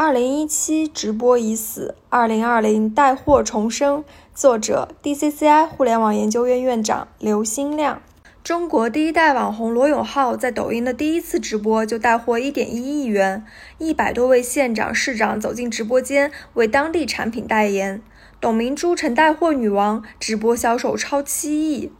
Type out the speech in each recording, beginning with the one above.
二零一七直播已死，二零二零带货重生。作者：DCCI 互联网研究院院长刘新亮。中国第一代网红罗永浩在抖音的第一次直播就带货一点一亿元，一百多位县长市长走进直播间为当地产品代言。董明珠成带货女王，直播销售超七亿。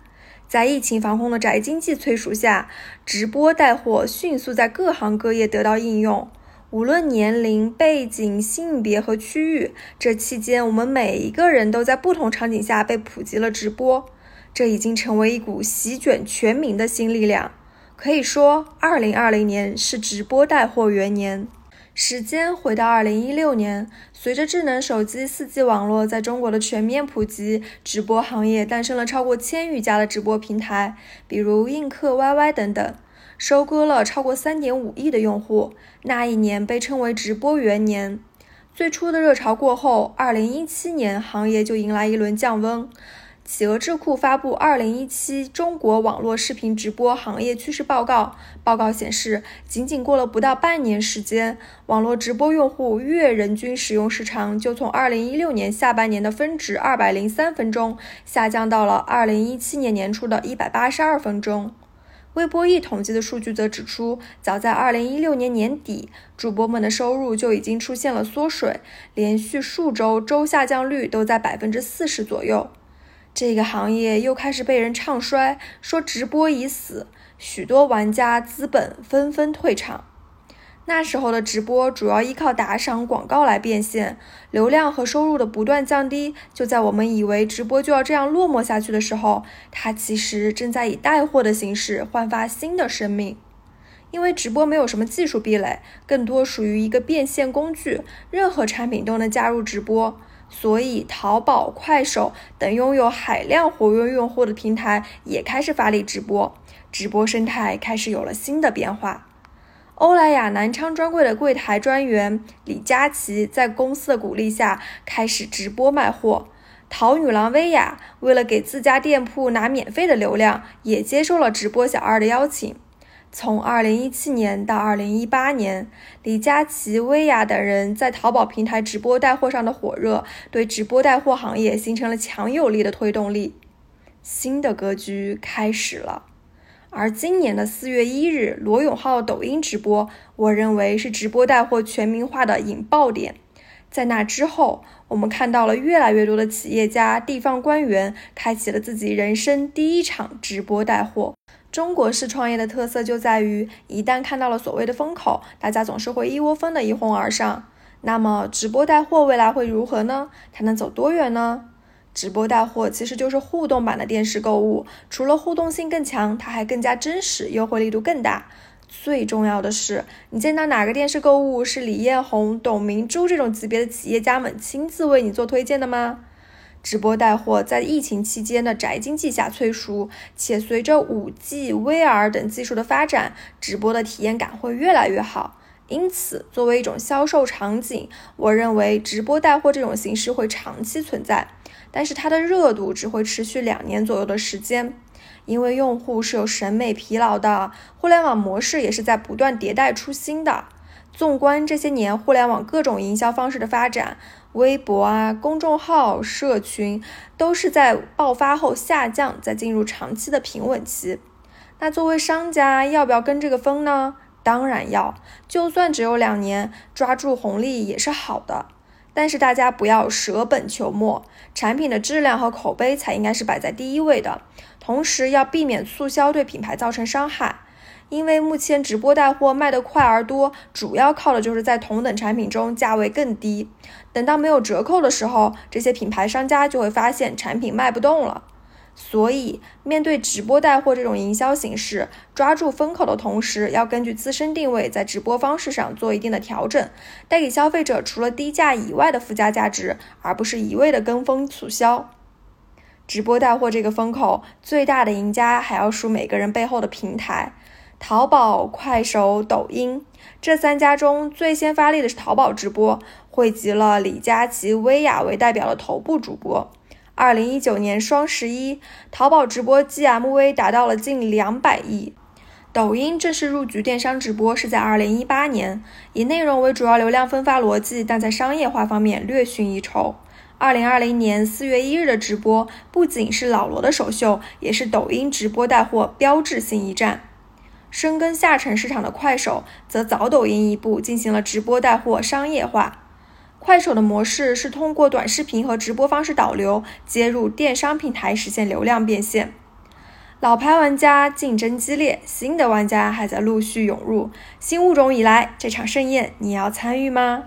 在疫情防控的宅经济催熟下，直播带货迅速在各行各业得到应用。无论年龄、背景、性别和区域，这期间我们每一个人都在不同场景下被普及了直播，这已经成为一股席卷全民的新力量。可以说，二零二零年是直播带货元年。时间回到二零一六年，随着智能手机、四 G 网络在中国的全面普及，直播行业诞生了超过千余家的直播平台，比如映客、YY 等等。收割了超过三点五亿的用户，那一年被称为直播元年。最初的热潮过后，二零一七年行业就迎来一轮降温。企鹅智库发布《二零一七中国网络视频直播行业趋势报告》，报告显示，仅仅过了不到半年时间，网络直播用户月人均使用时长就从二零一六年下半年的分值二百零三分钟，下降到了二零一七年年初的一百八十二分钟。微博易统计的数据则指出，早在2016年年底，主播们的收入就已经出现了缩水，连续数周周下降率都在百分之四十左右。这个行业又开始被人唱衰，说直播已死，许多玩家资本纷纷退场。那时候的直播主要依靠打赏广告来变现，流量和收入的不断降低。就在我们以为直播就要这样落寞下去的时候，它其实正在以带货的形式焕发新的生命。因为直播没有什么技术壁垒，更多属于一个变现工具，任何产品都能加入直播，所以淘宝、快手等拥有海量活跃用户的平台也开始发力直播，直播生态开始有了新的变化。欧莱雅南昌专柜的柜台专员李佳琦在公司的鼓励下开始直播卖货。淘女郎薇娅为了给自家店铺拿免费的流量，也接受了直播小二的邀请。从2017年到2018年，李佳琦、薇娅等人在淘宝平台直播带货上的火热，对直播带货行业形成了强有力的推动力。新的格局开始了。而今年的四月一日，罗永浩抖音直播，我认为是直播带货全民化的引爆点。在那之后，我们看到了越来越多的企业家、地方官员开启了自己人生第一场直播带货。中国式创业的特色就在于，一旦看到了所谓的风口，大家总是会一窝蜂的一哄而上。那么，直播带货未来会如何呢？它能走多远呢？直播带货其实就是互动版的电视购物，除了互动性更强，它还更加真实，优惠力度更大。最重要的是，你见到哪个电视购物是李彦宏、董明珠这种级别的企业家们亲自为你做推荐的吗？直播带货在疫情期间的宅经济下催熟，且随着五 G、VR 等技术的发展，直播的体验感会越来越好。因此，作为一种销售场景，我认为直播带货这种形式会长期存在。但是它的热度只会持续两年左右的时间，因为用户是有审美疲劳的，互联网模式也是在不断迭代出新的。纵观这些年互联网各种营销方式的发展，微博啊、公众号、社群都是在爆发后下降，再进入长期的平稳期。那作为商家，要不要跟这个风呢？当然要，就算只有两年，抓住红利也是好的。但是大家不要舍本求末，产品的质量和口碑才应该是摆在第一位的。同时要避免促销对品牌造成伤害，因为目前直播带货卖得快而多，主要靠的就是在同等产品中价位更低。等到没有折扣的时候，这些品牌商家就会发现产品卖不动了。所以，面对直播带货这种营销形式，抓住风口的同时，要根据自身定位，在直播方式上做一定的调整，带给消费者除了低价以外的附加价值，而不是一味的跟风促销。直播带货这个风口，最大的赢家还要数每个人背后的平台，淘宝、快手、抖音这三家中最先发力的是淘宝直播，汇集了李佳琦、薇娅为代表的头部主播。二零一九年双十一，淘宝直播 GMV 达到了近两百亿，抖音正式入局电商直播是在2018年，以内容为主要流量分发逻辑，但在商业化方面略逊一筹。2020年4月1日的直播不仅是老罗的首秀，也是抖音直播带货标志性一战。深耕下沉市场的快手则早抖音一步进行了直播带货商业化。快手的模式是通过短视频和直播方式导流，接入电商平台实现流量变现。老牌玩家竞争激烈，新的玩家还在陆续涌入。新物种以来，这场盛宴你要参与吗？